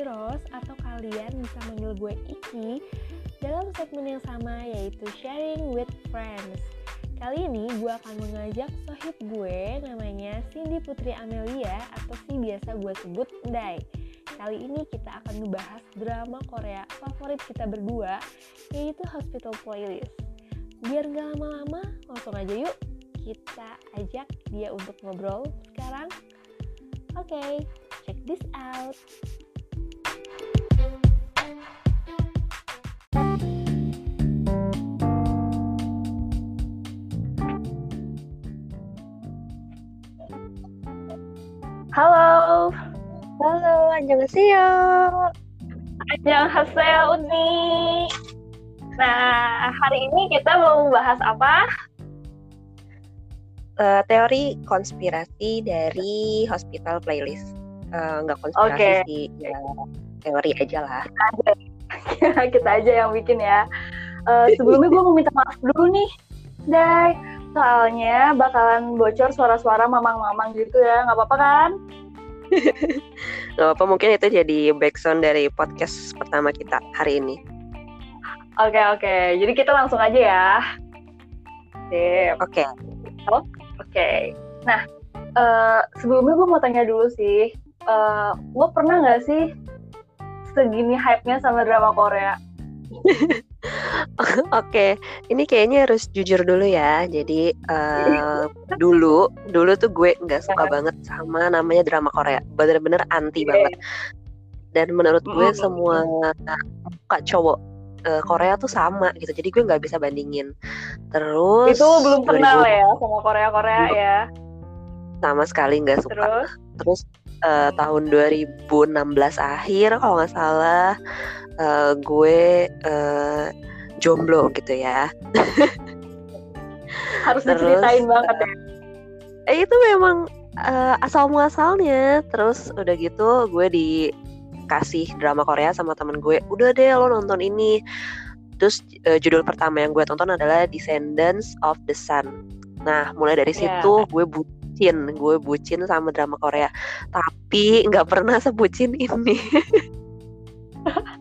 Ciros atau kalian bisa manggil gue Iki dalam segmen yang sama yaitu Sharing with Friends. Kali ini gue akan mengajak sohib gue namanya Cindy Putri Amelia atau si biasa gue sebut Dai. Kali ini kita akan membahas drama Korea favorit kita berdua yaitu Hospital Playlist. Biar nggak lama-lama, langsung aja yuk kita ajak dia untuk ngobrol sekarang. Oke, okay, check this out. Halo. Halo, annyeonghaseyo. Annyeonghaseyo, Uni. Nah, hari ini kita mau membahas apa? Uh, teori konspirasi dari Hospital Playlist. Uh, nggak konspirasi okay. sih, ya teori aja lah. Kita aja, kita aja yang bikin ya. Uh, sebelumnya gue mau minta maaf dulu nih, Dai soalnya bakalan bocor suara-suara mamang-mamang gitu ya nggak apa-apa kan nggak apa mungkin itu jadi background dari podcast pertama kita hari ini oke okay, oke okay. jadi kita langsung aja ya oke okay. oh, oke okay. nah uh, sebelumnya gue mau tanya dulu sih uh, lo pernah nggak sih segini hype-nya sama drama Korea Oke, ini kayaknya harus jujur dulu ya. Jadi uh, dulu, dulu tuh gue nggak suka banget sama namanya drama Korea. Bener-bener anti banget. Dan menurut gue semua kak cowok uh, Korea tuh sama gitu. Jadi gue nggak bisa bandingin. Terus itu belum kenal ya sama Korea Korea ya? Sama sekali nggak suka. Terus, Terus uh, tahun 2016 akhir kalau nggak salah uh, gue uh, jomblo gitu ya. Harus Terus, diceritain banget ya. Eh, itu memang uh, asal muasalnya. Terus udah gitu gue dikasih drama Korea sama temen gue. Udah deh lo nonton ini. Terus uh, judul pertama yang gue tonton adalah Descendants of the Sun. Nah, mulai dari yeah. situ gue bucin, gue bucin sama drama Korea. Tapi nggak pernah sebucin ini.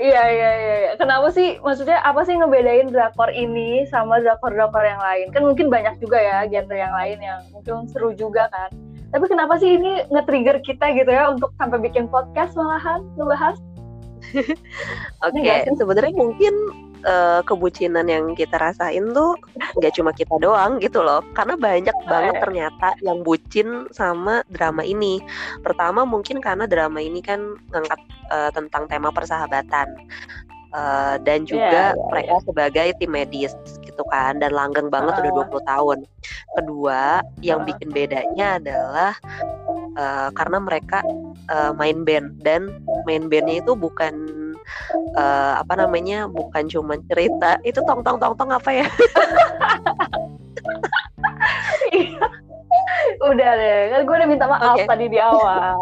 Iya, iya iya iya. Kenapa sih? Maksudnya apa sih ngebedain drakor ini sama drakor-drakor yang lain? Kan mungkin banyak juga ya genre yang lain yang mungkin seru juga kan. Tapi kenapa sih ini nge-trigger kita gitu ya untuk sampai bikin podcast malahan ngebahas? Oke, okay. sebenarnya mungkin uh, kebucinan yang kita rasain tuh nggak cuma kita doang gitu loh karena banyak banget ternyata yang bucin sama drama ini pertama mungkin karena drama ini kan ngangkat uh, tentang tema persahabatan uh, dan juga yeah, yeah, mereka yeah. sebagai tim medis gitu kan dan langgeng banget uh. udah 20 tahun. Kedua, yang bikin bedanya adalah uh, karena mereka uh, main band dan main bandnya itu bukan uh, apa namanya bukan cuma cerita itu tong tong tong tong apa ya udah deh kan gue udah minta maaf okay. tadi di awal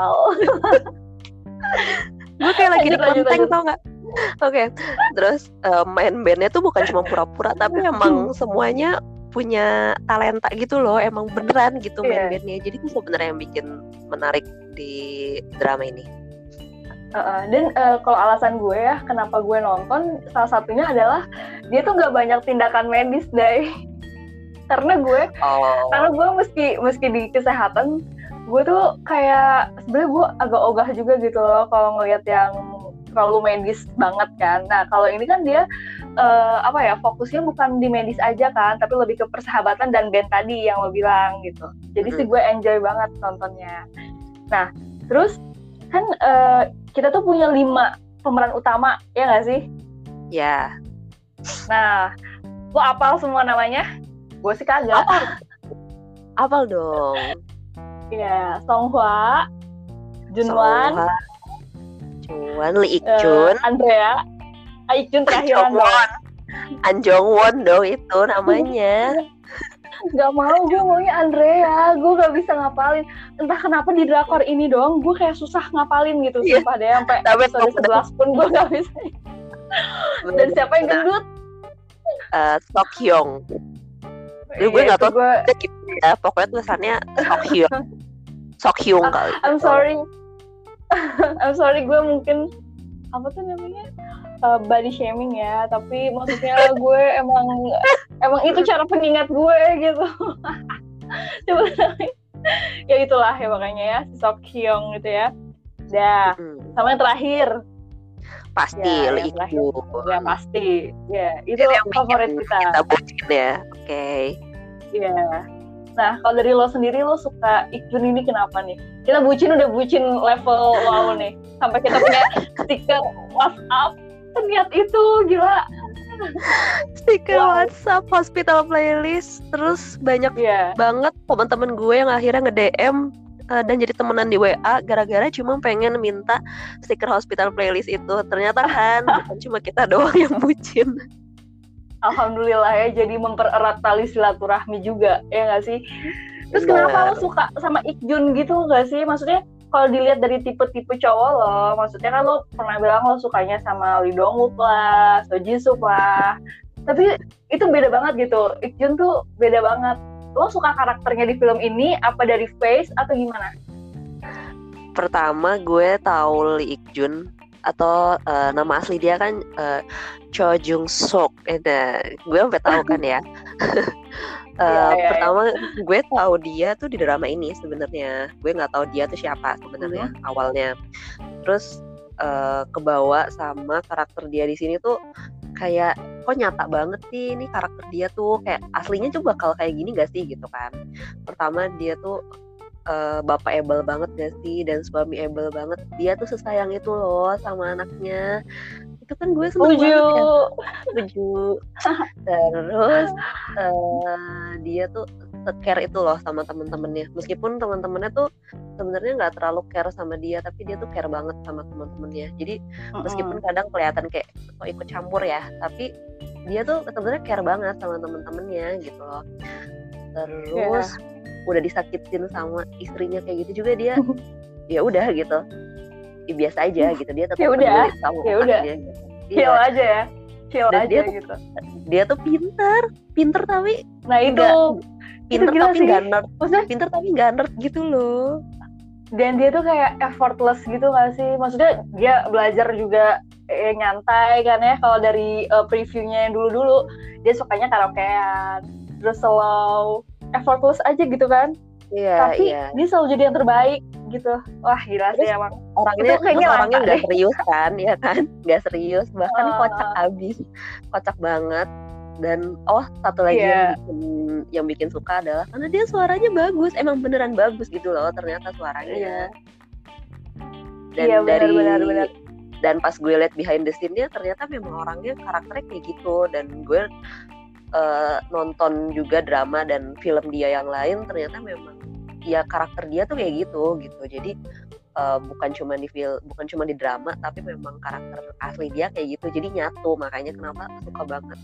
gue kayak lagi di konten tau nggak Oke, okay. terus uh, main bandnya tuh bukan cuma pura-pura, tapi emang semuanya punya talenta gitu loh, emang beneran gitu main yeah. bandnya. Jadi itu sebenarnya yang bikin menarik di drama ini. Uh, dan uh, kalau alasan gue ya kenapa gue nonton salah satunya adalah dia tuh nggak banyak tindakan medis deh karena gue oh. karena gue meski meski di kesehatan gue tuh kayak sebenarnya gue agak ogah juga gitu loh kalau ngelihat yang terlalu medis banget kan nah kalau ini kan dia uh, apa ya fokusnya bukan di medis aja kan tapi lebih ke persahabatan dan band tadi yang lo bilang gitu jadi mm -hmm. sih gue enjoy banget nontonnya nah terus kan uh, kita tuh punya lima pemeran utama ya nggak sih? Ya. Nah, lo apal semua namanya? Gue sih kagak. Apal, apal dong. Iya, Song Hwa, Junwan, Junwan, Lee Ik Chun, uh, Andrea, ah, Ik Chun terakhir An Jong Won dong itu namanya. Gak mau gue maunya Andrea. Gue gak bisa ngapalin. Entah kenapa di drakor ini doang gue kayak susah ngapalin gitu yeah. sumpah deh. Sampai episode sebelas pun gue gak bisa. Dan siapa yang gendut? Uh, Sok Hyung. Jadi gue gak tau gue... ya. Pokoknya tulisannya Sok Hyung. Sok Hyung kali. I'm sorry. I'm sorry gue mungkin apa tuh namanya uh, body shaming ya tapi maksudnya gue emang emang itu cara pengingat gue gitu. Ya itulah ya makanya ya Sok Hyung gitu ya. Dah hmm. sama yang terakhir. Pasti ya, yang itu ya pasti. Ya itu yang favorit kita. kita bucin ya. Oke. Okay. ya. Nah kalau dari lo sendiri lo suka Ikjun ini kenapa nih? Kita bucin udah bucin level wow nih. Sampai kita punya stiker WhatsApp ternyata itu gila stiker wow. WhatsApp hospital playlist terus banyak yeah. banget teman-teman gue yang akhirnya nge DM uh, eh, dan jadi temenan di WA gara-gara cuma pengen minta stiker hospital playlist itu ternyata kan bukan cuma kita doang yang bucin Alhamdulillah ya jadi mempererat tali silaturahmi juga ya nggak sih terus Bener. kenapa lo suka sama Ikjun gitu nggak sih maksudnya kalau dilihat dari tipe-tipe cowok lo, maksudnya kan lo pernah bilang lo sukanya sama Lee Dong Wook lah, So Jisoo lah. Tapi itu beda banget gitu. Ikjun tuh beda banget. Lo suka karakternya di film ini apa dari face atau gimana? Pertama gue tahu Lee Ikjun atau uh, nama asli dia kan uh, Cho Jung Sok. Eh, nah, gue sampai tahu kan ya. uh, yeah, yeah, iya. pertama yeah. gue tahu dia tuh di drama ini sebenarnya. Gue nggak tahu dia tuh siapa sebenarnya mm-hmm. awalnya. Terus uh, kebawa sama karakter dia di sini tuh kayak kok nyata banget sih ini karakter dia tuh? Kayak aslinya tuh bakal kayak gini gak sih? Gitu kan. Pertama dia tuh uh, bapak able banget gak sih? Dan suami able banget. Dia tuh sesayang itu loh sama anaknya itu kan gue seneng Uju. banget kan setuju. Terus uh, dia tuh care itu loh sama temen-temennya. Meskipun temen-temennya tuh sebenarnya nggak terlalu care sama dia tapi dia tuh care banget sama temen-temennya. Jadi meskipun kadang kelihatan kayak kok ikut campur ya tapi dia tuh sebenarnya care banget sama temen-temennya gitu loh. Terus yeah. udah disakitin sama istrinya kayak gitu juga dia ya udah gitu ya biasa aja gitu. Dia tetap ya udah ya udah. gitu. chill iya. aja ya chill Dan aja dia gitu. dia tuh pinter pinter tapi nah itu. pinter itu tapi nggak nerd. Maksudnya pinter tapi nggak nerd gitu loh. Dan dia tuh kayak effortless gitu gak sih? Maksudnya dia belajar juga eh, nyantai kan ya? Kalau dari uh, previewnya yang dulu-dulu dia sukanya karaokean terus slow effortless aja gitu kan Iya, tapi iya. dia selalu jadi yang terbaik gitu. Wah gila sih emang. orangnya itu kayaknya orangnya nggak serius kan ya kan? Nggak serius bahkan uh, kocak abis. Kocak banget. Dan oh satu lagi yeah. yang bikin yang bikin suka adalah karena dia suaranya bagus emang beneran bagus gitu loh ternyata suaranya. Yeah. dan yeah, bener, dari bener, bener. dan pas gue liat behind the scene-nya ternyata memang orangnya karakternya kayak gitu. Dan gue uh, nonton juga drama dan film dia yang lain ternyata memang ya karakter dia tuh kayak gitu gitu. Jadi uh, bukan cuma di film bukan cuma di drama tapi memang karakter asli dia kayak gitu. Jadi nyatu makanya kenapa suka banget.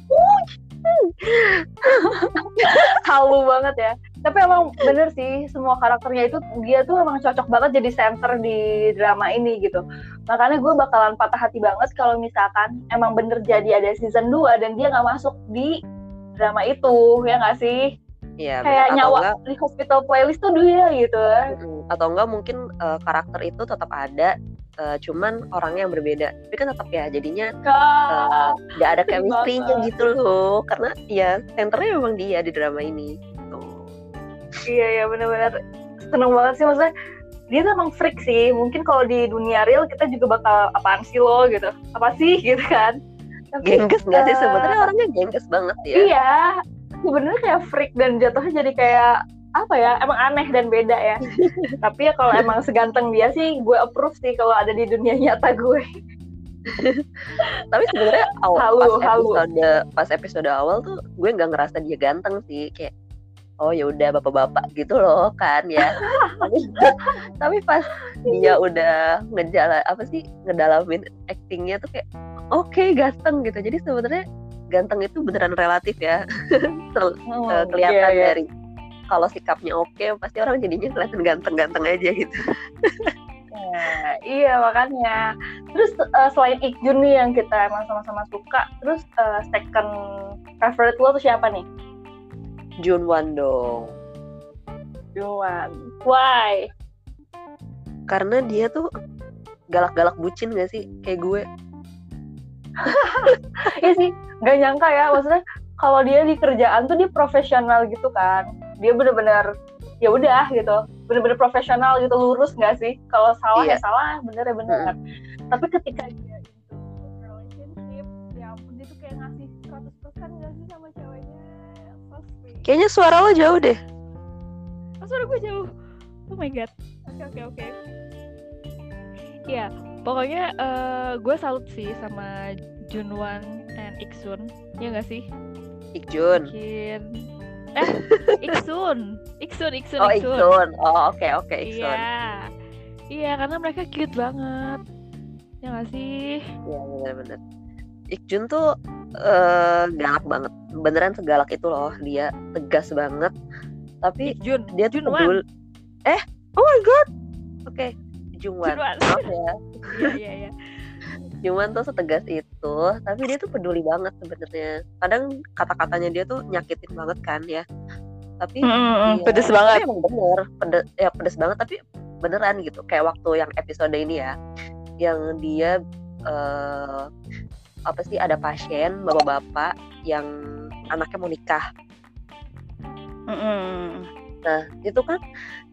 Halu banget ya. Tapi emang bener sih semua karakternya itu dia tuh emang cocok banget jadi center di drama ini gitu. Makanya gue bakalan patah hati banget kalau misalkan emang bener jadi ada season 2 dan dia nggak masuk di drama itu ya nggak sih Iya, kayak nyawa enggak, di hospital playlist tuh dia gitu. Atau enggak mungkin uh, karakter itu tetap ada uh, cuman orangnya yang berbeda. Tapi kan tetap ya jadinya eh, nggak uh, ada chemistry-nya gitu loh. Karena ya centernya memang dia di drama ini gitu. iya iya benar-benar seneng banget sih maksudnya dia tuh emang freak sih. Mungkin kalau di dunia real kita juga bakal apaan sih lo? gitu. Apa sih? gitu kan. Gengges nggak sih? sebenarnya orangnya gengges banget ya. Iya sebenarnya kayak freak dan jatuhnya jadi kayak apa ya emang aneh dan beda ya. Tapi ya kalau emang seganteng dia sih gue approve sih kalau ada di dunia nyata gue. Tapi sebenarnya awal halu, pas halu. episode pas episode awal tuh gue nggak ngerasa dia ganteng sih. Kayak oh ya udah bapak-bapak gitu loh kan ya. Tapi, tapi pas dia udah ngejala apa sih ngedalamin actingnya tuh kayak oke okay, ganteng gitu. Jadi sebenarnya ganteng itu beneran relatif ya. Oh, uh, kelihatan yeah, yeah. dari kalau sikapnya oke okay, pasti orang jadinya kelihatan ganteng-ganteng aja gitu. Ya, iya makanya. Terus uh, selain Ikjun nih yang kita emang sama-sama suka terus uh, second favorite lo tuh siapa nih? Junwan dong. Junwan why? Karena dia tuh galak-galak bucin gak sih? Kayak gue. Iya sih nggak nyangka ya maksudnya kalau dia di kerjaan tuh dia profesional gitu kan. Dia bener-bener ya udah gitu. Bener-bener profesional gitu lurus nggak sih? Kalau salah ya iya. ya salah bener ya bener. Hmm. tapi ketika dia itu relationship ya ampun dia tuh kayak ngasih 100% nggak sih sama ceweknya? Kayaknya suara lo jauh deh. Oh, suara gue jauh. Oh my god. Oke okay, oke okay, oke. Okay. ya pokoknya uh, gue salut sih sama Junwan and Iksun. Ya gak sih? Ikjun. Mungkin eh Iksun. Iksun Iksun oh Iksun. Oh oke okay, oke okay, Iksun. Iya. Iya karena mereka cute banget. Ya gak sih? Iya bener-bener Ikjun tuh uh, galak banget. Beneran segalak itu loh. Dia tegas banget. Tapi Ikjun. dia tuh peduli eh oh my god. Oke okay. Jungwan maaf ya. Iya iya iya Cuman tuh setegas itu, tapi dia tuh peduli banget sebenarnya. Kadang kata-katanya dia tuh nyakitin banget kan ya. Tapi mm, ya, pedes banget. Emang bener, pedes, ya pedes banget. Tapi beneran gitu. Kayak waktu yang episode ini ya, yang dia uh, apa sih ada pasien bapak-bapak yang anaknya mau nikah. Mm -mm. Nah itu kan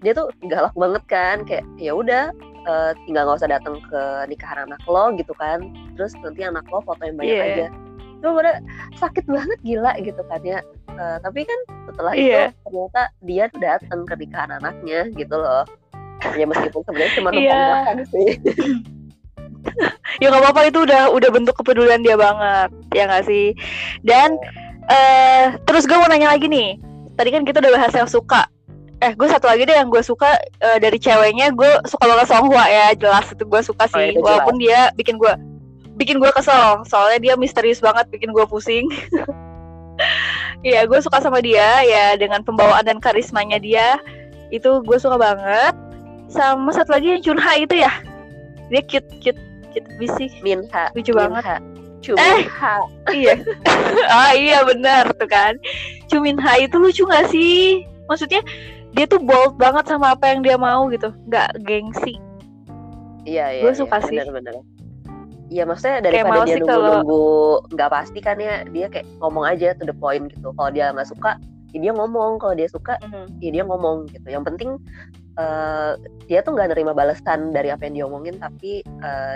dia tuh galak banget kan kayak ya udah uh, tinggal nggak usah datang ke nikahan anak lo gitu kan. Terus nanti anak lo foto yang banyak yeah. aja. Itu pada sakit banget gila gitu kan ya. Uh, tapi kan setelah yeah. itu ternyata dia tuh datang ke nikahan anaknya gitu loh. Ya meskipun sebenarnya cuma numpang yeah. makan sih. Ya nggak apa-apa itu udah udah bentuk kepedulian dia banget ya nggak sih? Dan uh, terus gue mau nanya lagi nih. Tadi kan kita udah bahas yang suka eh gue satu lagi deh yang gue suka uh, dari ceweknya gue suka banget Songhua ya jelas itu gue suka oh, sih oh, walaupun dia bikin gue bikin gue kesel soalnya dia misterius banget bikin gue pusing. Iya gue suka sama dia ya dengan pembawaan dan karismanya dia itu gue suka banget. Sama satu lagi yang Chunha itu ya dia cute cute cute bisik Minha lucu Minha. banget. Cuminha eh, iya. Ah iya benar tuh kan. Cuminha itu lucu gak sih? Maksudnya dia tuh bold banget sama apa yang dia mau gitu nggak gengsi iya iya gue suka iya, sih bener-bener Iya maksudnya daripada dia nunggu-nunggu nggak pasti kan ya dia kayak ngomong aja to the point gitu. Kalau dia nggak suka, ya dia ngomong. Kalau dia suka, mm-hmm. ya dia ngomong gitu. Yang penting uh, dia tuh nggak nerima balasan dari apa yang dia omongin, tapi uh,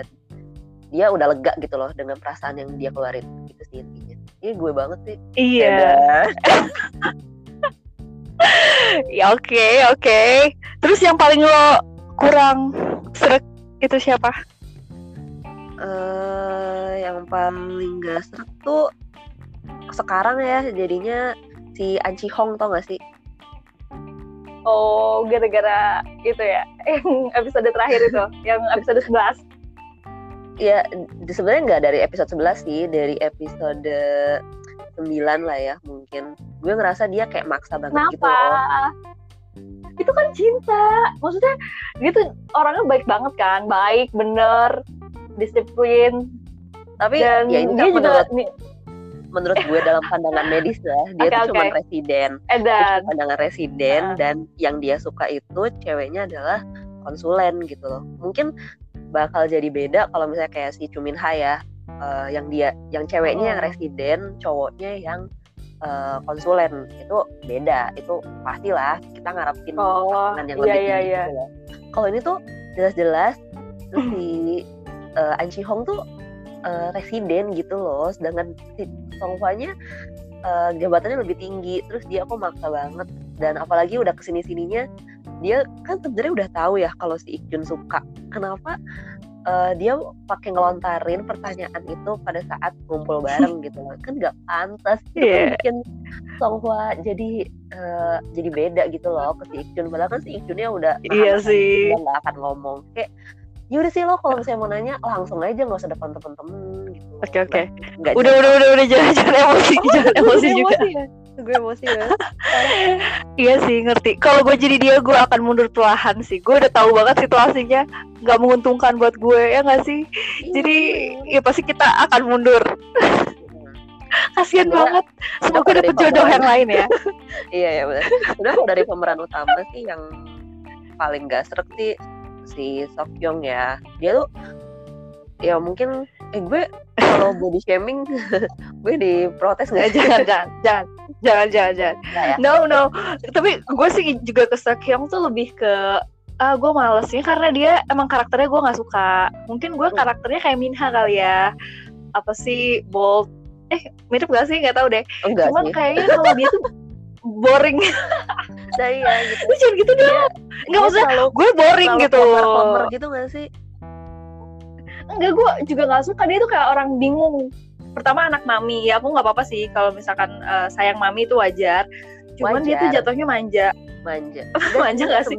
dia udah lega gitu loh dengan perasaan yang dia keluarin gitu sih intinya. Ini gue banget sih. Iya. ya oke okay, oke okay. terus yang paling lo kurang seret itu siapa uh, yang paling gak seret tuh sekarang ya jadinya si Anci Hong tau gak sih Oh, gara-gara itu ya, yang episode terakhir itu, yang episode 11. Ya, sebenarnya nggak dari episode 11 sih, dari episode 9 lah ya mungkin. Gue ngerasa dia kayak maksa banget Kenapa? gitu loh. Itu kan cinta. Maksudnya dia tuh orangnya baik banget kan? Baik bener disiplin. Tapi dan ya ini dia kan juga menurut, menurut gue dalam pandangan medis ya dia okay, tuh okay. cuma residen. Edan. pandangan residen uh. dan yang dia suka itu ceweknya adalah konsulen gitu loh. Mungkin bakal jadi beda kalau misalnya kayak si Cumin Ha ya uh, yang dia yang ceweknya oh. yang residen cowoknya yang uh, konsulen. Itu beda itu pastilah kita ngarepin oh, pasangan yang iya, lebih iya, iya. gitu kalau ini tuh jelas-jelas si uh, An Hong tuh uh, residen gitu loh. Sedangkan si Song Hwa-nya uh, jabatannya lebih tinggi. Terus dia kok maksa banget. Dan apalagi udah ke sini sininya dia kan sebenarnya udah tahu ya kalau si Ikjun suka. Kenapa uh, dia pakai ngelontarin pertanyaan itu pada saat ngumpul bareng gitu kan nggak pantas. Itu yeah. kan bikin Songhua jadi uh, jadi beda gitu loh ke si Ikjun. Padahal kan si Ikjunnya udah iya sih. dia nggak akan ngomong. Kayak yaudah sih lo kalau misalnya mau nanya langsung aja nggak usah depan temen-temen gitu oke okay, oke. Okay. udah, udah udah udah. Jangan jangan emosi jangan emosi juga. emosi ya? Gue emosi banget iya sih ngerti. Kalau gue jadi dia gue akan mundur perlahan sih. Gue udah tahu banget situasinya. Nggak menguntungkan buat gue ya nggak sih? Jadi ya pasti kita akan mundur. Kasian banget. Semoga dapet jodoh yang lain ya. Iya ya benar udah dari pemeran utama sih yang paling gak seret sih si Sokyong ya. Dia tuh ya mungkin eh gue kalau body shaming gue diprotes nggak? Jangan jangan jangan. Jangan jangan jangan. Ya? no no. Tapi gue sih juga ke Sokyong tuh lebih ke ah gue malesnya karena dia emang karakternya gue nggak suka. Mungkin gue hmm. karakternya kayak Minha kali ya. Apa sih bold? Eh mirip gak sih? Nggak tahu deh. Enggak cuman sih. kayaknya kalau dia tuh boring. Nah, iya gitu. Lu jangan gitu dong. Nggak usah gue boring gitu. gitu gak sih enggak gue juga nggak suka. Dia tuh kayak orang bingung. Pertama anak mami. Ya aku nggak apa-apa sih kalau misalkan uh, sayang mami itu wajar. Cuman wajar. dia tuh jatuhnya manja. Manja. Manja gak sih?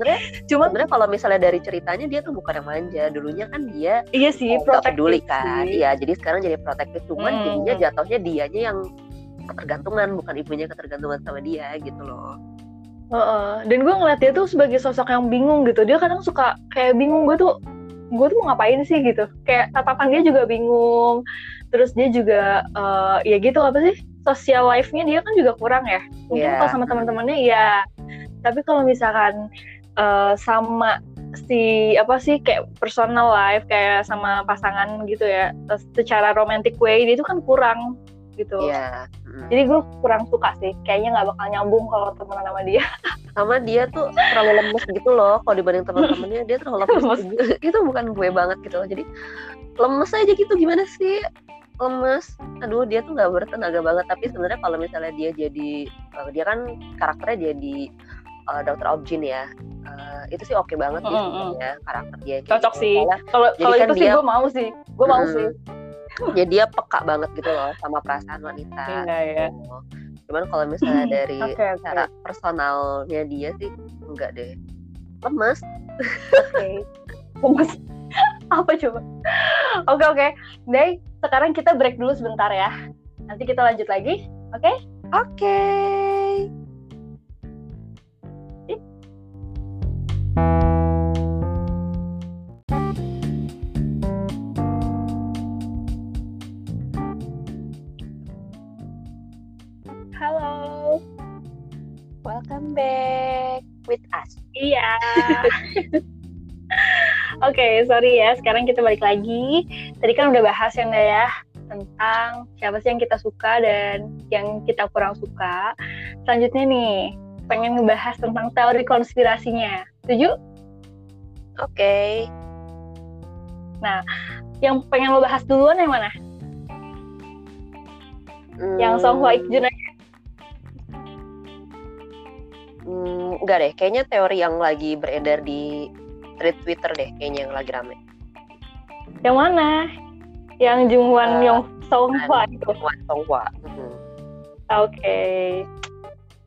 cuma sebenarnya kalau misalnya dari ceritanya dia tuh bukan yang manja. Dulunya kan dia iya sih oh, peduli kan. iya jadi sekarang jadi protektif. Cuman hmm. jadinya jatuhnya dianya yang ketergantungan bukan ibunya ketergantungan sama dia gitu loh. Uh, uh. dan gue ngeliat dia tuh sebagai sosok yang bingung gitu. Dia kadang suka kayak bingung. Gue tuh gue tuh mau ngapain sih? gitu. Kayak tatapan dia juga bingung. Terus dia juga uh, ya gitu apa sih social life-nya dia kan juga kurang ya. Mungkin yeah. kalau sama teman-temannya ya tapi kalau misalkan uh, sama si apa sih kayak personal life kayak sama pasangan gitu ya secara romantic way dia itu kan kurang gitu. Iya. Hmm. Jadi gue kurang suka sih. Kayaknya nggak bakal nyambung kalau temenan sama dia. Sama dia tuh terlalu lemes gitu loh. Kalau dibanding teman-temannya dia terlalu lemes. itu bukan gue banget gitu loh. Jadi lemes aja gitu gimana sih? lemes aduh dia tuh nggak bertenaga banget tapi sebenarnya kalau misalnya dia jadi uh, dia kan karakternya jadi uh, Dr. Objin ya uh, itu sih oke okay banget mm -hmm. ya karakter dia cocok gitu. sih kalau kalau kan itu sih gue mau sih gue mau sih ya dia peka banget gitu loh sama perasaan wanita iya, iya. Gitu. cuman kalau misalnya dari okay, okay. cara personalnya dia sih enggak deh lemes oke okay. lemes apa coba oke okay, oke okay. Day sekarang kita break dulu sebentar ya nanti kita lanjut lagi oke okay? oke okay. Okay, sorry ya. Sekarang kita balik lagi. Tadi kan udah bahas yang ya tentang siapa sih yang kita suka dan yang kita kurang suka. Selanjutnya nih, pengen ngebahas tentang teori konspirasinya. Setuju? Oke. Okay. Nah, yang pengen lo bahas duluan yang mana? Hmm. Yang Song Hwa Ikjun aja Hmm, enggak deh, kayaknya teori yang lagi beredar di thread Twitter deh, kayaknya yang lagi rame. Yang mana? Yang Jungwan uh, Yong Songhwa itu. Jungwan Songhwa. Hmm. Oke. Okay.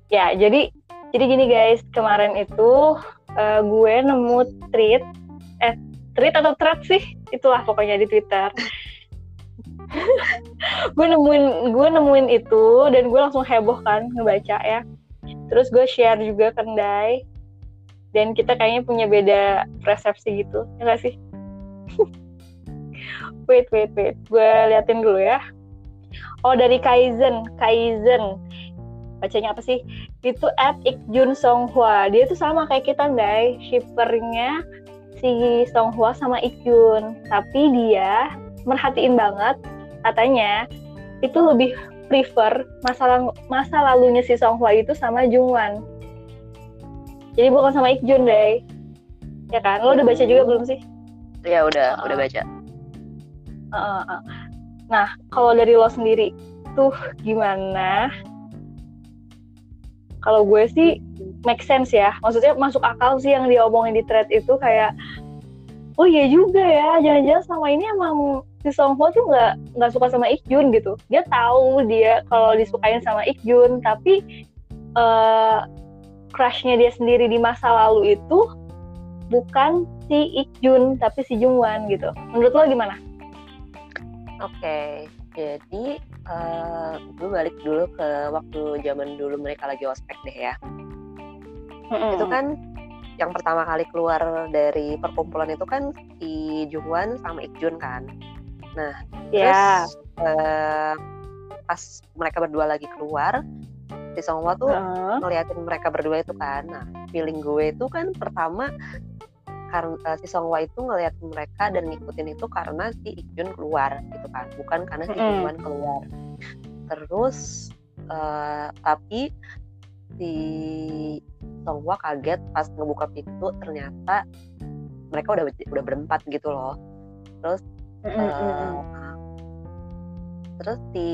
Ya, jadi jadi gini guys, kemarin itu uh, gue nemu tweet eh tweet atau thread sih? Itulah pokoknya di Twitter. gue nemuin gue nemuin itu dan gue langsung heboh kan ngebaca ya terus gue share juga ke Ndai dan kita kayaknya punya beda persepsi gitu ya gak sih? Wait wait wait. Gue liatin dulu ya. Oh dari Kaizen. Kaizen. Bacanya apa sih? Itu at Ikjun Songhwa dia tuh sama kayak kita Ndai shippernya si Songhwa sama Ikjun. Tapi dia merhatiin banget katanya itu lebih prefer masa masa lalunya si Song Hwa itu sama Jungwan. Jadi bukan sama Ikjun deh. Ya kan? Lo udah baca juga belum sih? Ya udah, uh, udah baca. Uh, uh, uh. Nah, kalau dari lo sendiri tuh gimana? Kalau gue sih make sense ya. Maksudnya masuk akal sih yang dia omongin di thread itu kayak oh iya juga ya, jangan-jangan sama ini emang si Song Ho tuh nggak nggak suka sama Ikjun gitu dia tahu dia kalau disukain sama Ikjun tapi uh, crushnya dia sendiri di masa lalu itu bukan si Ikjun tapi si Jungwan gitu menurut lo gimana? Oke okay. jadi uh, gue balik dulu ke waktu zaman dulu mereka lagi ospek deh ya mm-hmm. itu kan yang pertama kali keluar dari perkumpulan itu kan si Jungwan sama Ikjun kan Nah, yeah. terus uh, pas mereka berdua lagi keluar, si Songwa tuh uh. ngeliatin mereka berdua itu kan. Nah, feeling gue itu kan pertama karena uh, si Songhwa itu ngeliat mereka dan ngikutin itu karena si Ikjun keluar gitu kan bukan karena si Jungwon mm. keluar terus uh, tapi si Songhwa kaget pas ngebuka pintu ternyata mereka udah udah berempat gitu loh terus mm uh, terus si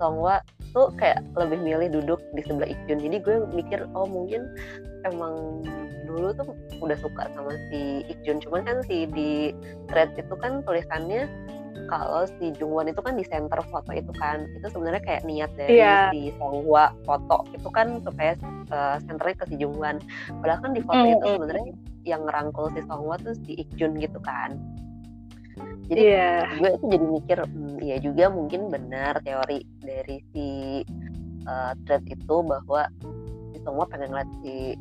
Songhwa tuh kayak lebih milih duduk di sebelah Ikjun. Jadi gue mikir oh mungkin emang dulu tuh udah suka sama si Ikjun. Cuman kan si di thread itu kan tulisannya kalau si Jungwon itu kan di center foto itu kan. Itu sebenarnya kayak niat dari yeah. si Songhwa foto. Itu kan supaya uh, senternya ke si Jungwon. Padahal kan di foto mm -hmm. itu sebenarnya yang ngerangkul si Songhwa tuh si Ikjun gitu kan jadi yeah. gue itu jadi mikir hmm, ya juga mungkin benar teori dari si uh, thread itu bahwa semua pengen ngeliat si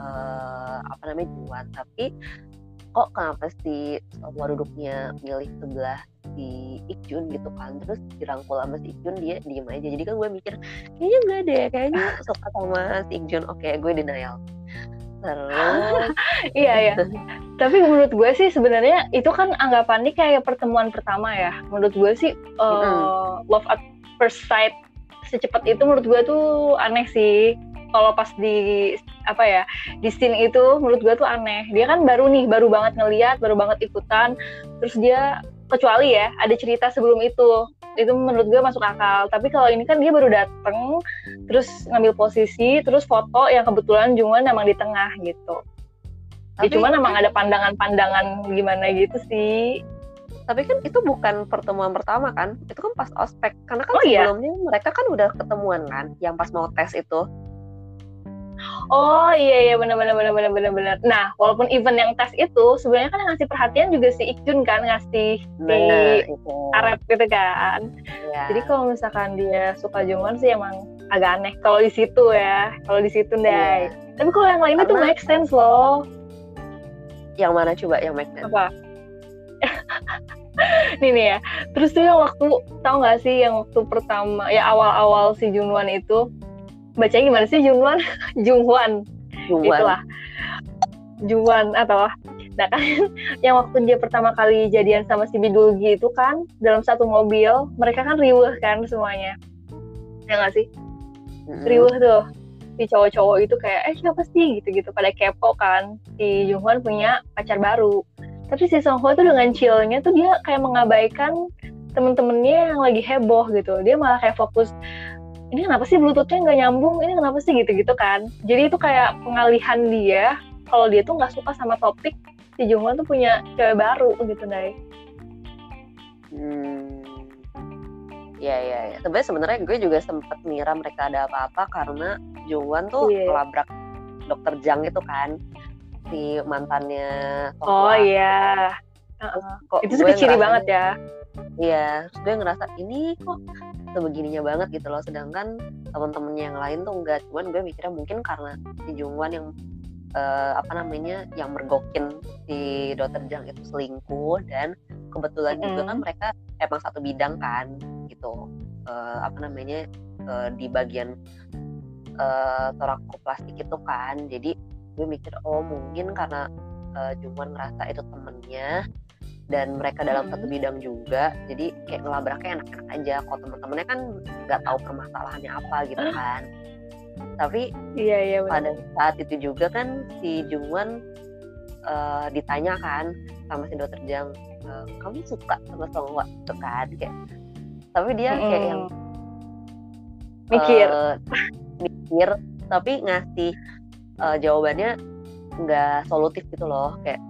uh, apa namanya Juan tapi kok kenapa si semua duduknya milih sebelah si Ikjun gitu kan terus dirangkul sama si Ikjun dia diem aja. Jadi kan gue mikir kayaknya enggak deh kayaknya suka sama si Ikjun oke okay, gue denial terus? Iya ya tapi menurut gue sih sebenarnya itu kan anggapannya kayak pertemuan pertama ya. Menurut gue sih uh, mm. love at first sight secepat itu menurut gue tuh aneh sih. Kalau pas di apa ya di scene itu menurut gue tuh aneh. Dia kan baru nih baru banget ngeliat baru banget ikutan. Terus dia kecuali ya ada cerita sebelum itu. Itu menurut gue masuk akal. Tapi kalau ini kan dia baru dateng terus ngambil posisi terus foto yang kebetulan Jungwon emang di tengah gitu. Ya, tapi, ya cuman emang ada pandangan-pandangan gimana gitu sih. Tapi kan itu bukan pertemuan pertama kan? Itu kan pas ospek. Karena kan oh, iya? sebelumnya iya? mereka kan udah ketemuan kan? Yang pas mau tes itu Oh iya iya benar benar benar benar benar benar. Nah, walaupun event yang tes itu sebenarnya kan yang ngasih perhatian juga si Ikjun kan ngasih bener, si Arab gitu kan. Ya. Jadi kalau misalkan dia suka Jungwon sih emang agak aneh kalau di situ ya. Kalau di situ deh. Ya. Tapi kalau yang lainnya tuh make sense loh. Yang mana coba yang make sense? Apa? nih nih ya. Terus tuh yang waktu tahu nggak sih yang waktu pertama ya awal-awal si Junwan itu bacanya gimana sih? Jungwan Jungwan itulah. Jungwan atau nah kan yang waktu dia pertama kali jadian sama si Bidulgi itu kan dalam satu mobil mereka kan riuh kan semuanya. Ya nggak sih? Mm-hmm. riuh tuh. Si cowok-cowok itu kayak eh siapa sih? gitu-gitu. Pada kepo kan. Si Jungwan punya pacar baru. Tapi si Song Ho tuh dengan chillnya tuh dia kayak mengabaikan temen-temennya yang lagi heboh gitu. Dia malah kayak fokus ini kenapa sih bluetoothnya nggak nyambung? Ini kenapa sih? Gitu-gitu kan. Jadi itu kayak pengalihan dia kalau dia tuh nggak suka sama topik si Jungwon tuh punya cewek baru gitu Dai hmm. Ya ya ya. Sebenarnya sebenarnya gue juga sempet ngira mereka ada apa-apa karena Jungwon tuh yeah. melabrak dokter Jang itu kan si mantannya oh iya. Uh, kok itu sih ciri banget ya. Iya, terus gue ngerasa ini kok sebegininya banget gitu loh. Sedangkan teman-temannya yang lain tuh enggak. Cuman gue mikirnya mungkin karena si Jungwan yang uh, apa namanya yang mergokin si Dokter Jang itu selingkuh dan kebetulan mm. juga kan mereka emang satu bidang kan gitu. Uh, apa namanya uh, di bagian uh, torakoplastik itu kan. Jadi gue mikir oh mungkin karena uh, Jungwan ngerasa itu temennya dan mereka dalam satu hmm. bidang juga jadi kayak ngelabraknya enak-enak aja. Kalau teman-temannya kan nggak tahu permasalahannya apa gitu kan. Tapi iya, iya, pada saat itu juga kan si Jungwon uh, ditanya kan sama si dokter Jang e, kamu suka sama Songhwa tuh kan kayak. Tapi dia kayak yang mikir. uh, mikir tapi ngasih uh, jawabannya nggak solutif gitu loh kayak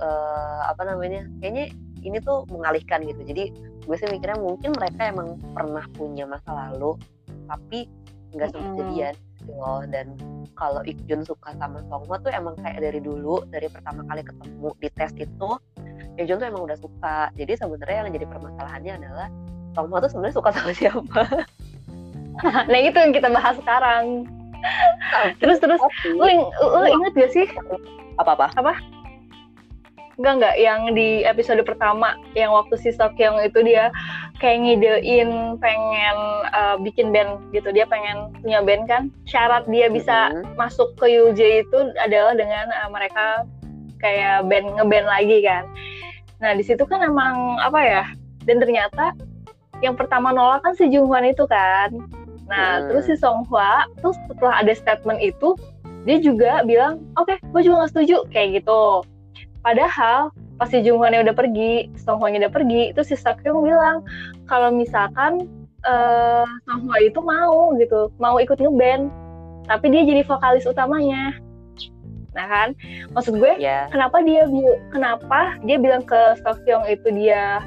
uh, apa namanya kayaknya ini tuh mengalihkan gitu. Jadi gue sih mikirnya mungkin mereka emang pernah punya masa lalu tapi nggak sempat mm. jadian gitu loh. Dan kalau Ikjun suka sama Songhwa tuh emang kayak dari dulu dari pertama kali ketemu di tes itu Ikjun tuh emang udah suka. Jadi sebenarnya yang jadi permasalahannya adalah Songhwa tuh sebenarnya suka sama siapa. Nah itu yang kita bahas sekarang. Terus terus. Lu, lu inget gak sih? Apa apa? Apa Enggak enggak yang di episode pertama yang waktu si Sokyong itu dia kayak ngidein pengen uh, bikin band gitu. Dia pengen punya band kan. Syarat dia bisa mm -hmm. masuk ke UJ itu adalah dengan uh, mereka kayak band ngeband lagi kan nah di situ kan emang apa ya dan ternyata yang pertama nolak kan si Jungwan itu kan nah hmm. terus si Song Hwa terus setelah ada statement itu dia juga bilang oke okay, gue juga gak setuju kayak gitu padahal pas si Jungwannya udah pergi Song Hwa udah pergi itu si Sakyong bilang kalau misalkan uh, Song Hwa itu mau gitu. Mau ikut ngeband. Tapi dia jadi vokalis utamanya. Nah kan? Maksud gue yeah. kenapa dia kenapa dia bilang ke Sakyong itu dia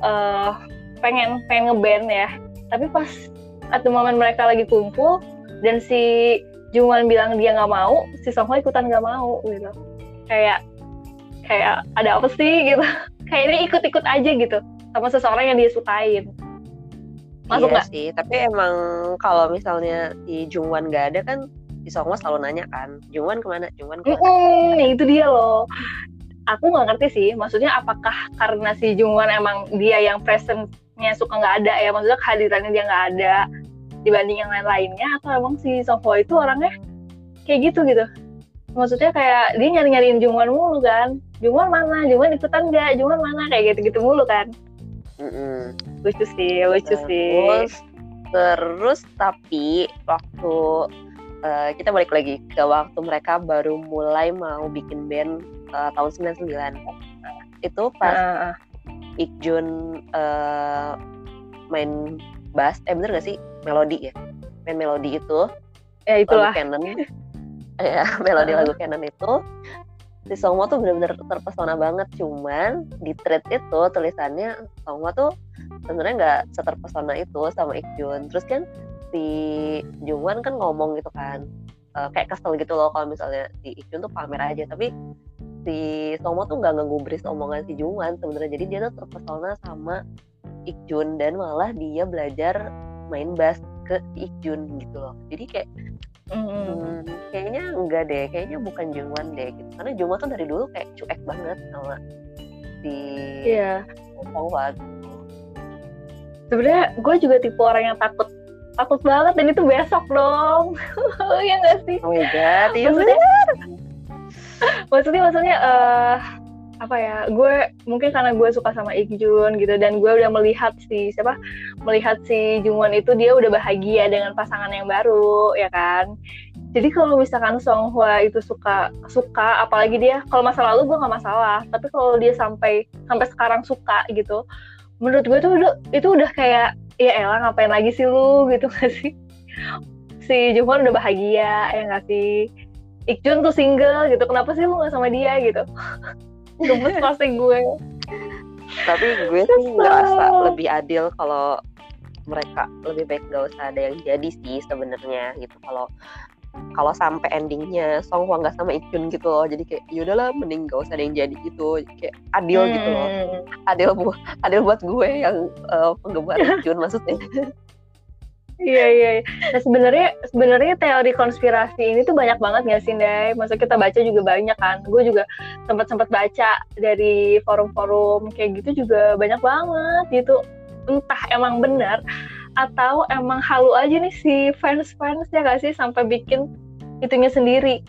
uh, pengen pengen ngeband ya? Tapi pas atau momen mereka lagi kumpul dan si Jungwan bilang dia nggak mau si Song ikutan nggak mau gitu. Kayak kayak ada apa sih? gitu. Kayak ini ikut-ikut aja gitu sama seseorang yang dia sukain. Masuk iya gak? sih tapi emang kalau misalnya si Jungwan nggak ada kan si Song selalu nanya kan Jungwan ke mana? Jungwan ke mana? Mm -hmm, itu dia loh. Aku nggak ngerti sih maksudnya apakah karena si Jungwan emang dia yang presentnya suka nggak ada ya maksudnya kehadirannya dia nggak ada dibanding yang lain-lainnya atau emang si Songho itu orangnya kayak gitu gitu maksudnya kayak dia nyari-nyariin Jungwon mulu kan. Jungwon mana? Jungwon ikutan nggak? Jungwon mana? Kayak gitu-gitu mulu kan. Mm-hmm. lucu sih lucu terus, sih. terus tapi waktu uh, kita balik lagi ke waktu mereka baru mulai mau bikin band uh, tahun 99 itu pas uh. Ikjun uh, main bass eh bener gak sih? Melodi ya? Main melodi itu. Ya itulah. Canon ya melodi lagu Canon itu. Si Songmo tuh bener-bener terpesona banget cuman di thread itu tulisannya Songmo tuh sebenarnya nggak seterpesona itu sama Ikjun terus kan si Jungwan kan ngomong gitu kan uh, kayak kesel gitu loh kalau misalnya si Ikjun tuh pamer aja. Tapi si Songmo tuh nggak ngegubris omongan si Jungwan sebenarnya. Jadi dia tuh terpesona sama Ikjun dan malah dia belajar main bass ke Ikjun gitu loh. Jadi kayak mm. hmm, kayaknya enggak deh kayaknya bukan Jungwan deh gitu. Karena Jungwan kan dari dulu kayak cuek banget sama si yeah. Howard sebenarnya gue juga tipe orang yang takut takut banget dan itu besok dong. Ya nggak sih? Oh my god iya maksudnya maksudnya maksudnya uh, apa ya gue mungkin karena gue suka sama Ikjun gitu dan gue udah melihat si siapa? Melihat si Jungwon itu dia udah bahagia dengan pasangan yang baru ya kan? Jadi kalau misalkan Song Hwa itu suka suka apalagi dia kalau masa lalu gue nggak masalah tapi kalau dia sampai sampai sekarang suka gitu menurut gue tuh itu udah kayak ya elah ngapain lagi sih lu gitu gak sih? Si Jungwon udah bahagia ya nggak sih? Ikjun tuh single gitu kenapa sih lu nggak sama dia gitu gemes pasti gue. Tapi gue sih ngerasa lebih adil kalau mereka lebih baik gak usah ada yang jadi sih sebenarnya gitu. Kalau kalau sampai endingnya Song Hwa nggak sama Ikjun gitu loh jadi kayak yaudahlah mending gak usah ada yang jadi gitu. Kayak adil hmm. gitu loh. Hmm. adil buat adil buat gue yang uh, penggemar Ikjun maksudnya Iya iya. iya. Nah sebenarnya sebenarnya teori konspirasi ini tuh banyak banget nggak sih Day? Maksudnya kita baca juga banyak kan. Gue juga sempat sempat baca dari forum-forum kayak gitu juga banyak banget gitu. Entah emang benar atau emang halu aja nih si fans-fans ya gak sih sampai bikin itunya sendiri.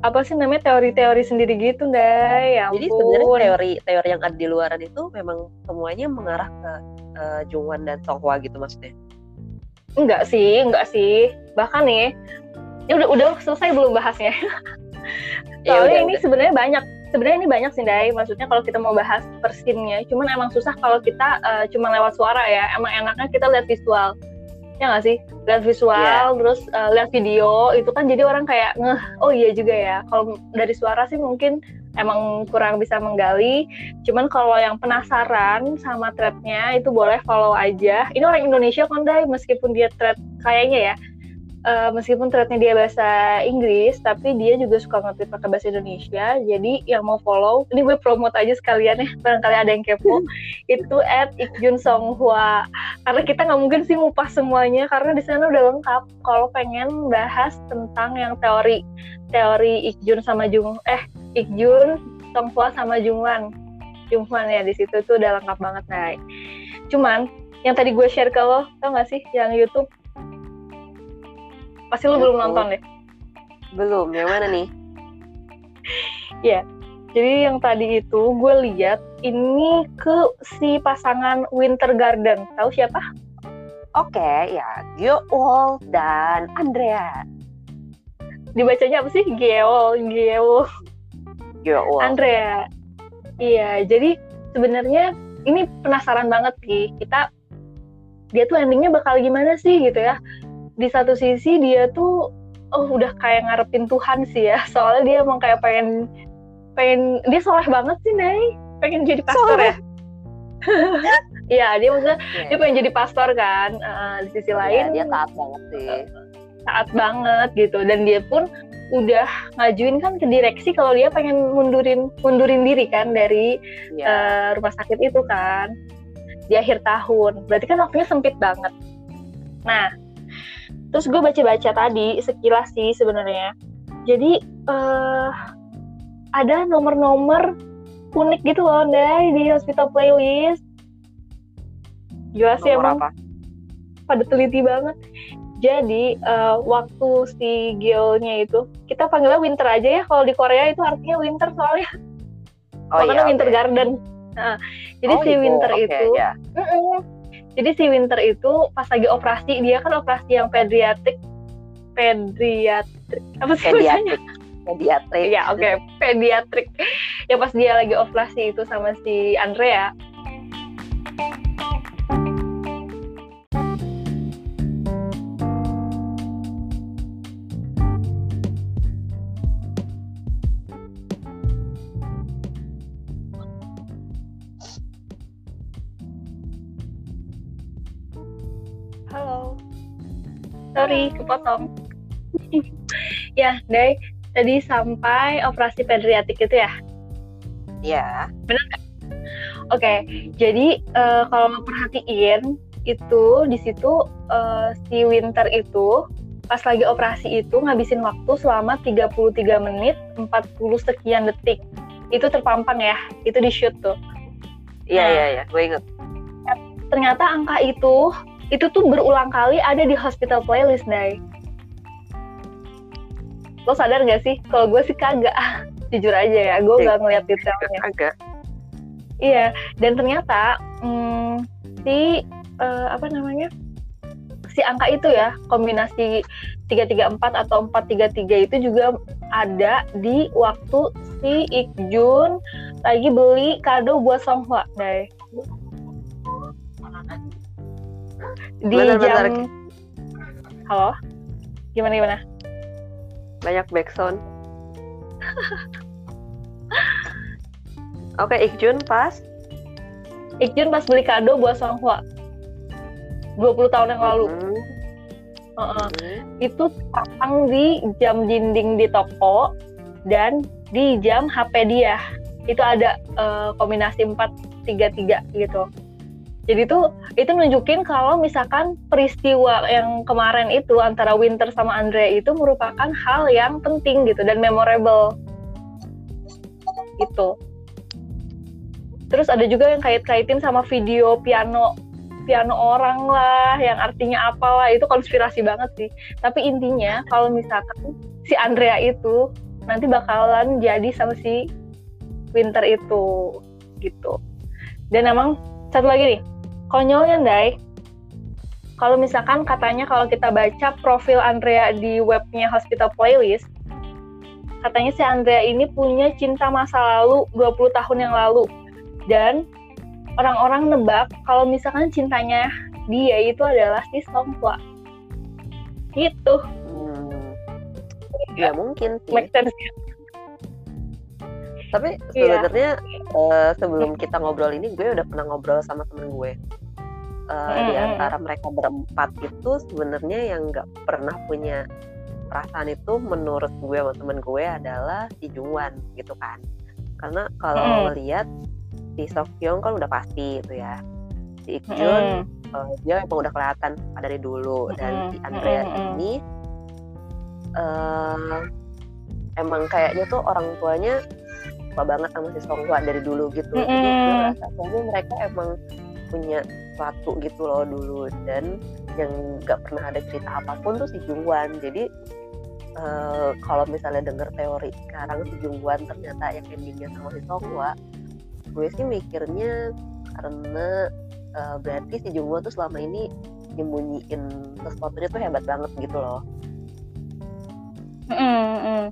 Apa sih namanya teori-teori sendiri gitu, Day? Ya Jadi sebenarnya teori teori yang ada di luaran itu memang semuanya mengarah ke uh, Jungwan dan Songhwa gitu maksudnya. Enggak sih, enggak sih. Bahkan nih, ya udah udah selesai belum bahasnya. Ya Soalnya ya, ini sebenarnya banyak. Sebenarnya ini banyak sih, Dai. Maksudnya kalau kita mau bahas per scene-nya, cuman emang susah kalau kita uh, cuma lewat suara ya. Emang enaknya kita lihat visual. Ya nggak sih? Lihat visual, yeah. terus uh, lihat video, itu kan jadi orang kayak ngeh, oh iya juga ya. Kalau dari suara sih mungkin emang kurang bisa menggali. Cuman kalau yang penasaran sama threadnya itu boleh follow aja. Ini orang Indonesia kan deh, meskipun dia thread kayaknya ya. Uh, meskipun threadnya dia bahasa Inggris, tapi dia juga suka ngerti pakai bahasa Indonesia. Jadi yang mau follow, ini gue promote aja sekalian ya, barangkali ada yang kepo. itu at Ikjun Songhua. Karena kita nggak mungkin sih ngupas semuanya, karena di sana udah lengkap. Kalau pengen bahas tentang yang teori, teori Ikjun sama Jung, eh Ikjun, Songhua sama Jungwan. Jungwan ya di situ tuh udah lengkap banget Nay. Cuman yang tadi gue share ke lo, tau gak sih yang YouTube? Pasti lo belum nonton deh. Belum, yang mana nih? Iya. Jadi yang tadi itu gue lihat ini ke si pasangan Winter Garden. Tahu siapa? Oke, okay, ya Geol dan Andrea. Dibacanya apa sih? Geol, Geol. Geol. Andrea. Iya, jadi sebenarnya ini penasaran banget sih kita dia tuh endingnya bakal gimana sih gitu ya. Di satu sisi dia tuh oh udah kayak ngarepin Tuhan sih ya soalnya dia emang kayak pengen pengen dia soleh banget sih Nay pengen jadi pastor soleh. ya Iya dia maksudnya yeah. dia pengen jadi pastor kan uh, di sisi yeah, lain dia taat banget sih taat banget gitu dan dia pun udah ngajuin kan ke direksi kalau dia pengen mundurin mundurin diri kan dari yeah. Iya. uh, rumah sakit itu kan di akhir tahun berarti kan waktunya sempit banget nah terus gue baca-baca tadi sekilas sih sebenarnya jadi uh, ada nomor-nomor unik gitu loh Day di hospital playlist gila sih emang apa? pada teliti banget jadi uh, waktu si Gilnya itu kita panggilnya winter aja ya kalau di Korea itu artinya winter soalnya oh, iya, winter okay. garden nah, jadi oh, si gitu. winter okay, itu yeah. mm -mm, jadi si Winter itu pas lagi operasi dia kan operasi yang pediatrik pediatrik apa sih pediatrik pediatrik ya oke okay. pediatrik ya pas dia lagi operasi itu sama si Andrea sorry kepotong. Ya Day tadi sampai operasi pediatrik itu ya? Ya benar oke okay, jadi uh, kalau perhatiin itu di situ uh, si Winter itu pas lagi operasi itu ngabisin waktu selama 33 menit 40 sekian detik. Itu terpampang ya itu di shoot tuh. Iya nah, iya iya. Gue inget ternyata angka itu itu tuh berulang kali ada di hospital playlist Day. Lo sadar gak sih? Kalau gue sih kagak. Jujur aja ya gue gak ngeliat detailnya. Kagak. Iya dan ternyata hmm, si uh, apa namanya? Si angka itu ya kombinasi 334 atau 433 itu juga ada di waktu si Ikjun lagi beli kado buat Songhwa Day di bentar, jam bentar. halo gimana gimana banyak backsound Oke, okay, Ikjun pas. Ikjun pas beli kado buat Songhua. 20 tahun yang lalu. Mm -hmm. uh -uh. Mm -hmm. Itu pasang di jam dinding di toko dan di jam HP dia. Itu ada uh, kombinasi 433 gitu. Jadi tuh itu nunjukin kalau misalkan peristiwa yang kemarin itu antara Winter sama Andrea itu merupakan hal yang penting gitu dan memorable. Gitu. Terus ada juga yang kait-kaitin sama video piano piano orang lah yang artinya apalah itu konspirasi banget sih. Tapi intinya kalau misalkan si Andrea itu nanti bakalan jadi sama si Winter itu gitu. Dan emang satu lagi nih, konyolnya Dai kalau misalkan katanya kalau kita baca profil Andrea di webnya Hospital Playlist katanya si Andrea ini punya cinta masa lalu 20 tahun yang lalu dan orang-orang nebak kalau misalkan cintanya dia itu adalah si Songkwa gitu hmm. ya mungkin sih. make sense ya? tapi iya. sebenarnya yeah. uh, sebelum kita ngobrol ini gue udah pernah ngobrol sama temen gue uh, mm. di antara mereka berempat itu sebenarnya yang nggak pernah punya perasaan itu menurut gue sama temen gue adalah si Jungwan gitu kan karena kalau mm. ngelihat si Sokyong kan udah pasti itu ya si Ikjun mm. uh, dia emang udah kelihatan dari dulu dan si Andrea mm. ini uh, emang kayaknya tuh orang tuanya suka banget sama si Songhwa dari dulu gitu mm -hmm. jadi gue rasa kayaknya mereka emang punya sesuatu gitu loh dulu. Dan yang nggak pernah ada cerita apa pun tuh si Jungwan. Jadi uh, kalau misalnya denger teori sekarang si Jungwan ternyata yang endingnya sama si Songhwa gue sih mikirnya karena uh, berarti si Jungwan tuh selama ini nyembunyiin sesuatu tuh hebat banget gitu loh. Mm -hmm.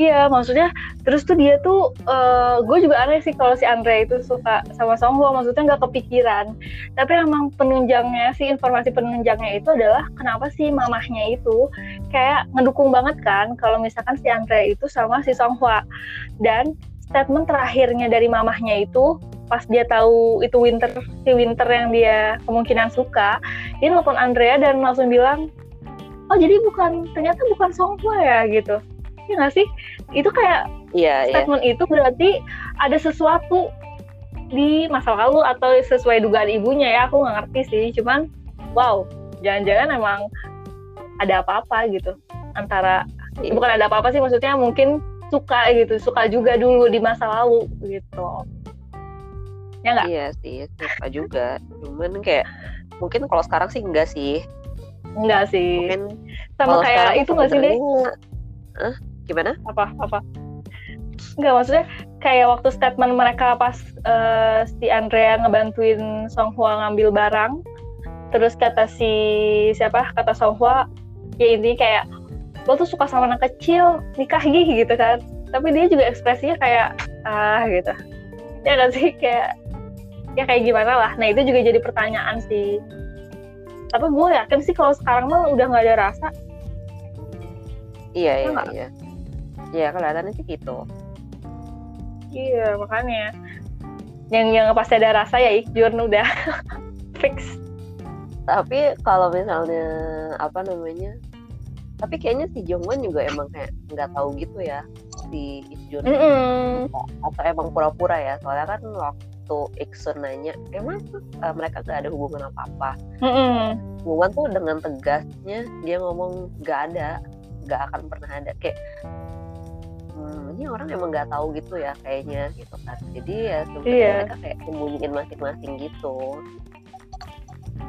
Iya, maksudnya terus tuh dia tuh uh, gue juga aneh sih kalau si Andre itu suka sama Songhwa, maksudnya nggak kepikiran. Tapi emang penunjangnya sih informasi penunjangnya itu adalah kenapa sih mamahnya itu kayak ngedukung banget kan kalau misalkan si Andre itu sama si Songhwa. Dan statement terakhirnya dari mamahnya itu pas dia tahu itu Winter si Winter yang dia kemungkinan suka, dia nelfon Andrea dan langsung bilang, oh jadi bukan ternyata bukan Songhwa ya gitu ya nggak sih? Itu kayak yeah, iya. statement yeah. itu berarti ada sesuatu di masa lalu atau sesuai dugaan ibunya ya? Aku nggak ngerti sih cuman wow jangan-jangan emang ada apa-apa gitu antara yeah. bukan ada apa-apa sih maksudnya mungkin suka gitu suka juga dulu di masa lalu gitu. Ya nggak? Iya sih suka juga. Cuman kayak mungkin kalau sekarang sih enggak sih. Enggak sih. Mungkin sama kayak itu nggak sih deh gimana? Apa? Apa? Enggak maksudnya kayak waktu statement mereka pas uh, si Andrea ngebantuin Song Hwa ngambil barang terus kata si siapa? Kata Song Hwa ya intinya kayak lo tuh suka sama anak kecil nikah gih gitu kan. Tapi dia juga ekspresinya kayak ah gitu. Ya kan sih? Kayak ya kayak gimana lah. Nah itu juga jadi pertanyaan sih. Tapi gue yakin sih kalau sekarang mah udah nggak ada rasa. Iya iya, iya ya kelihatannya sih gitu. Iya makanya. Yang yang pasti ada rasa ya Ikjun udah fix. Tapi kalau misalnya apa namanya tapi kayaknya si Jongwon juga emang kayak nggak tahu gitu ya si Ikjun. Mm -hmm. atau emang pura-pura ya soalnya kan waktu Iksun nanya emang uh, mereka gak ada hubungan apa-apa? Mm -hmm. tuh dengan tegasnya dia ngomong gak ada gak akan pernah ada. Kayak hmm, ini orang emang nggak tahu gitu ya kayaknya gitu kan jadi ya sebenarnya iya. mereka kayak sembunyiin masing-masing gitu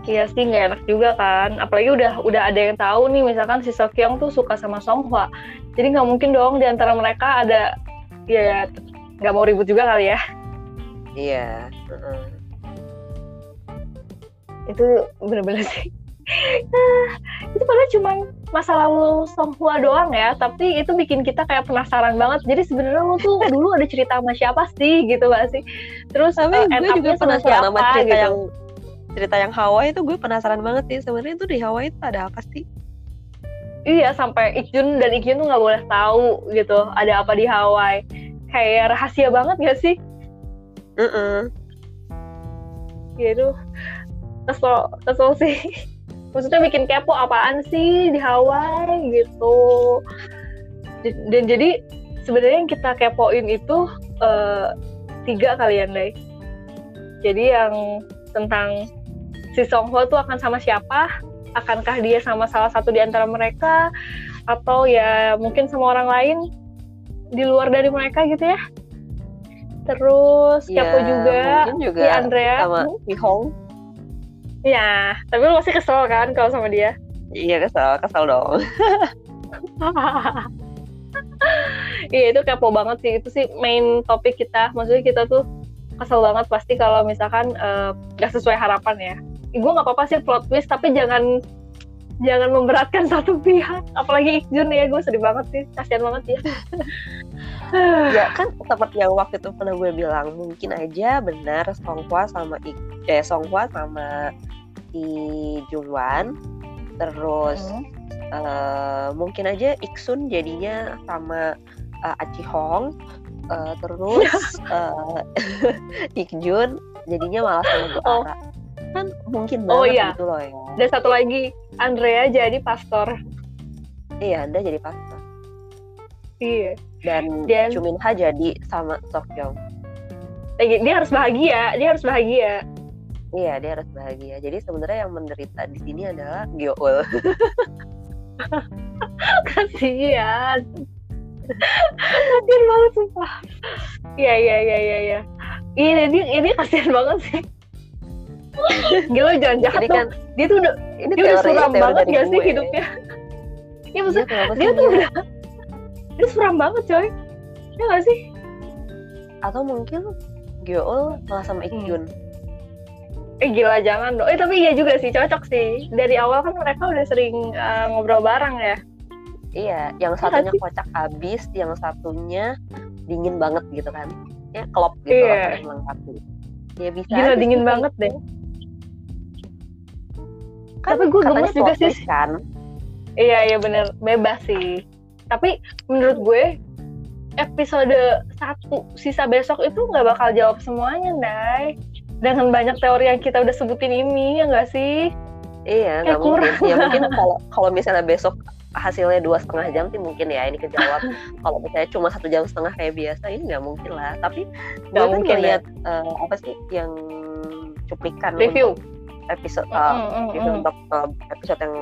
Iya sih nggak enak juga kan, apalagi udah udah ada yang tahu nih misalkan si Sokyong tuh suka sama Songhwa, jadi nggak mungkin dong di antara mereka ada ya nggak mau ribut juga kali ya. Iya. Uh -uh. Itu bener-bener sih nah, itu padahal cuma masa lalu Songhua doang ya tapi itu bikin kita kayak penasaran banget. Jadi sebenarnya lo tuh dulu ada cerita sama siapa sih gitu gak sih? Terus tapi uh, gue juga penasaran sama cerita gitu. yang cerita yang Hawaii itu gue penasaran banget sih. Sebenarnya itu di Hawaii itu ada apa sih? Iya sampai Ikjun dan Ikjun tuh nggak boleh tahu gitu. Ada apa di Hawaii? Kayak rahasia banget gak sih? Mm -mm. gitu kesel kesel sih maksudnya bikin kepo apaan sih? Di Hawaii gitu. Dan jadi sebenarnya yang kita kepoin itu uh, tiga kalian deh jadi yang tentang si Song Ho tuh akan sama siapa akankah dia sama salah satu di antara mereka atau ya mungkin sama orang lain di luar dari mereka gitu ya. Terus ya, kepo juga, juga si Andrea. sama Si Hong Iya, tapi lu masih kesel kan kalau sama dia? Iya kesel, kesel dong. Iya itu kepo banget sih, itu sih main topik kita. Maksudnya kita tuh kesel banget pasti kalau misalkan uh, gak sesuai harapan ya. Gue nggak apa-apa sih plot twist, tapi jangan jangan memberatkan satu pihak. Apalagi Ikjun ya, gue sedih banget sih, kasihan banget ya. ya kan seperti yang waktu itu pernah gue bilang, mungkin aja benar Songhua sama Ik, eh Songhua sama si Jungwan terus hmm. uh, mungkin aja Iksun jadinya sama uh, Aci Hong uh, terus uh, Ikjun jadinya malah sama Gu oh. Kan mungkin oh, banget oh, iya. gitu loh ya dan satu lagi Andrea jadi pastor iya Anda jadi pastor iya dan, dan Cuminha jadi sama Sokyong dia harus bahagia dia harus bahagia Iya, dia harus bahagia. Jadi sebenarnya yang menderita di sini adalah Gyeol. Kasihan. kasihan banget sumpah. Iya, iya, iya, iya, iya. Iya, ini ini kasihan banget sih. Gila jangan jahat ini kan, Dia tuh udah ini dia udah suram banget gak sih hidupnya? ya maksudnya dia, dia tuh udah dia suram banget coy. Ya gak sih? Atau mungkin Gyeol malah sama Ikjun hmm. eh gila jangan dong. Eh tapi iya juga sih cocok sih. Dari awal kan mereka udah sering uh, ngobrol bareng ya. Iya yang satunya kocak habis yang satunya dingin banget gitu kan. Ya klop gitu iya. lah melengkapi ya bisa gila dingin sih. banget deh kan, tapi gue gemes juga sih kan iya iya bener bebas sih tapi menurut gue episode satu sisa besok itu nggak bakal jawab semuanya, Dai. Dengan banyak teori yang kita udah sebutin ini, ya nggak sih? Iya, nggak mungkin. Ya mungkin kalau kalau misalnya besok hasilnya dua setengah jam sih mungkin ya ini kejawab. kalau misalnya cuma satu jam setengah kayak biasa ini nggak mungkin lah. Tapi nggak mungkin lihat uh, apa sih yang cuplikan review episode uh, mm, mm, mm, untuk uh, episode yang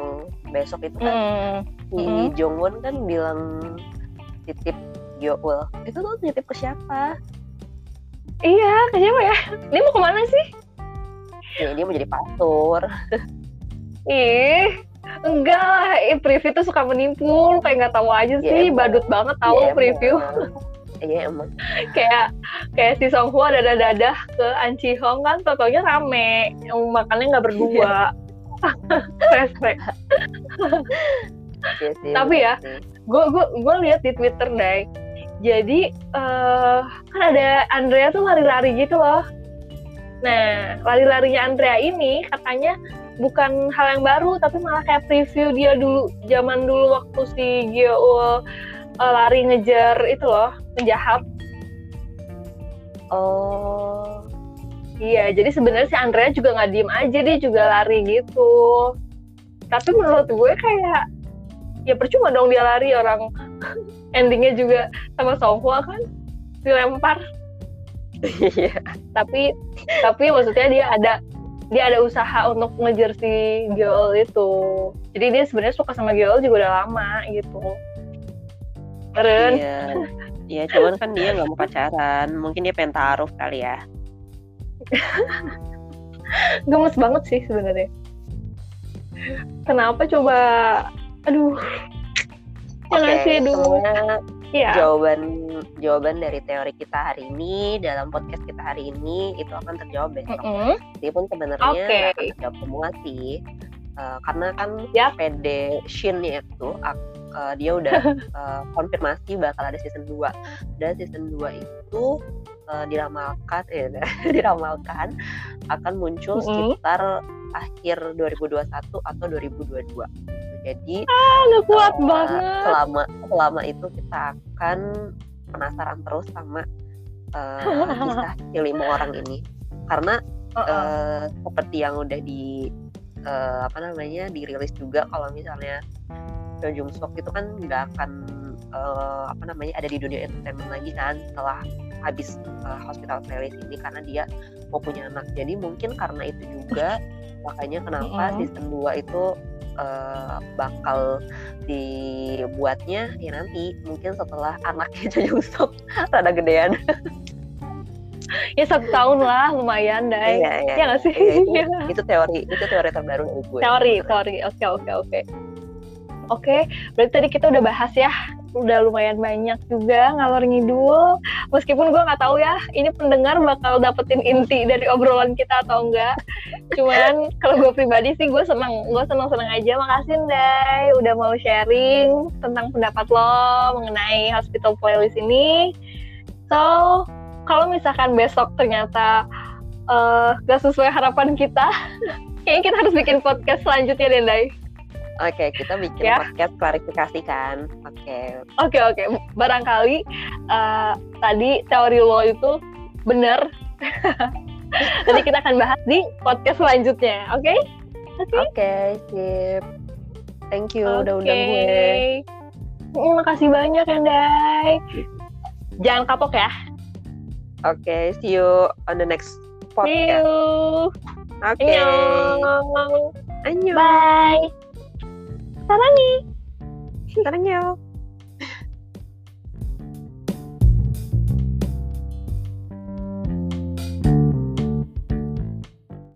besok itu kan. Mm, si mm. Jongwon kan bilang titip Youl itu tuh nitip ke siapa? Iya ke siapa ya? Dia mau ke mana sih? Ya, dia mau jadi pastor. Ih enggak lah. Eh, preview tuh suka menipu kayak nggak tahu aja ya, sih. ya, badut banget tahu ya, preview Iya emang. kayak kayak si Song Hwa dadah dadah ke An Chi Hong kan totonya rame, yang makannya nggak berdua. Respect. ya, sih, Tapi ya, gue gue gue lihat di Twitter deh, jadi uh, kan ada Andrea tuh lari-lari gitu loh nah lari-larinya Andrea ini katanya bukan hal yang baru tapi malah kayak preview dia dulu zaman dulu waktu si Gio uh, lari ngejar itu loh penjahat. Oh. Iya jadi sebenarnya si Andrea juga nggak diem aja dia juga lari gitu. Tapi menurut gue kayak ya percuma dong dia lari orang endingnya juga sama Songhua kan dilempar. Iya. Tapi tapi maksudnya dia ada dia ada usaha untuk ngejar si Geol itu. Jadi dia sebenarnya suka sama Geol juga udah lama gitu keren iya iya cuman kan dia nggak mau pacaran mungkin dia pengen taruh kali ya gemes banget sih sebenarnya kenapa coba aduh Oke, okay, semuanya ya. jawaban jawaban dari teori kita hari ini dalam podcast kita hari ini itu akan terjawab besok. Mm -hmm. Meskipun sebenarnya okay. akan terjawab semua sih. Uh, karena kan yep. PD Shin itu uh, dia udah uh, konfirmasi bakal ada season 2 dan season 2 itu uh, diramalkan eh, diramalkan akan muncul mm -hmm. sekitar akhir 2021 atau 2022 jadi ah, kuat uh, banget. Selama selama itu kita akan penasaran terus sama uh, kisah lima orang ini karena uh -uh. Uh, seperti yang udah di uh, apa namanya dirilis juga kalau misalnya Jo Jung Sok itu kan nggak akan uh, apa namanya ada di dunia entertainment lagi kan setelah habis uh, hospital playlist ini karena dia mau punya anak. Jadi mungkin karena itu juga makanya kenapa mm -hmm. season 2 itu uh, bakal dibuatnya ya nanti mungkin setelah anaknya jadi usuk rada gedean. Ya satu tahun lah lumayan deh iya, iya. ya nggak sih? Iya, itu, itu teori itu teori terbaru dari gue. Teori teori. Oke oke oke oke berarti tadi kita udah bahas ya. Udah lumayan banyak juga ngalor ngidul. Meskipun gue nggak tahu ya ini pendengar bakal dapetin inti dari obrolan kita atau enggak. Cuman kalau gue pribadi sih gue senang gue senang senang aja. Makasih Ndai udah mau sharing tentang pendapat lo mengenai hospital playlist ini. So kalau misalkan besok ternyata uh, gak sesuai harapan kita kayaknya kita harus bikin podcast selanjutnya deh Ndai Oke, okay, kita bikin ya? podcast klarifikasi kan. Oke. Okay. Oke, okay, oke. Okay. Barangkali uh, tadi teori lo itu benar. Nanti kita akan bahas di podcast selanjutnya, oke? Okay? Oke. Okay? Oke, okay, sip. Thank you okay. udah undang gue. Terima kasih banyak ya, Dai. Jangan kapok ya. Oke, okay, see you on the next podcast. See you. Oke. Okay. Annyeong. Bye. 사랑해. 사랑해요.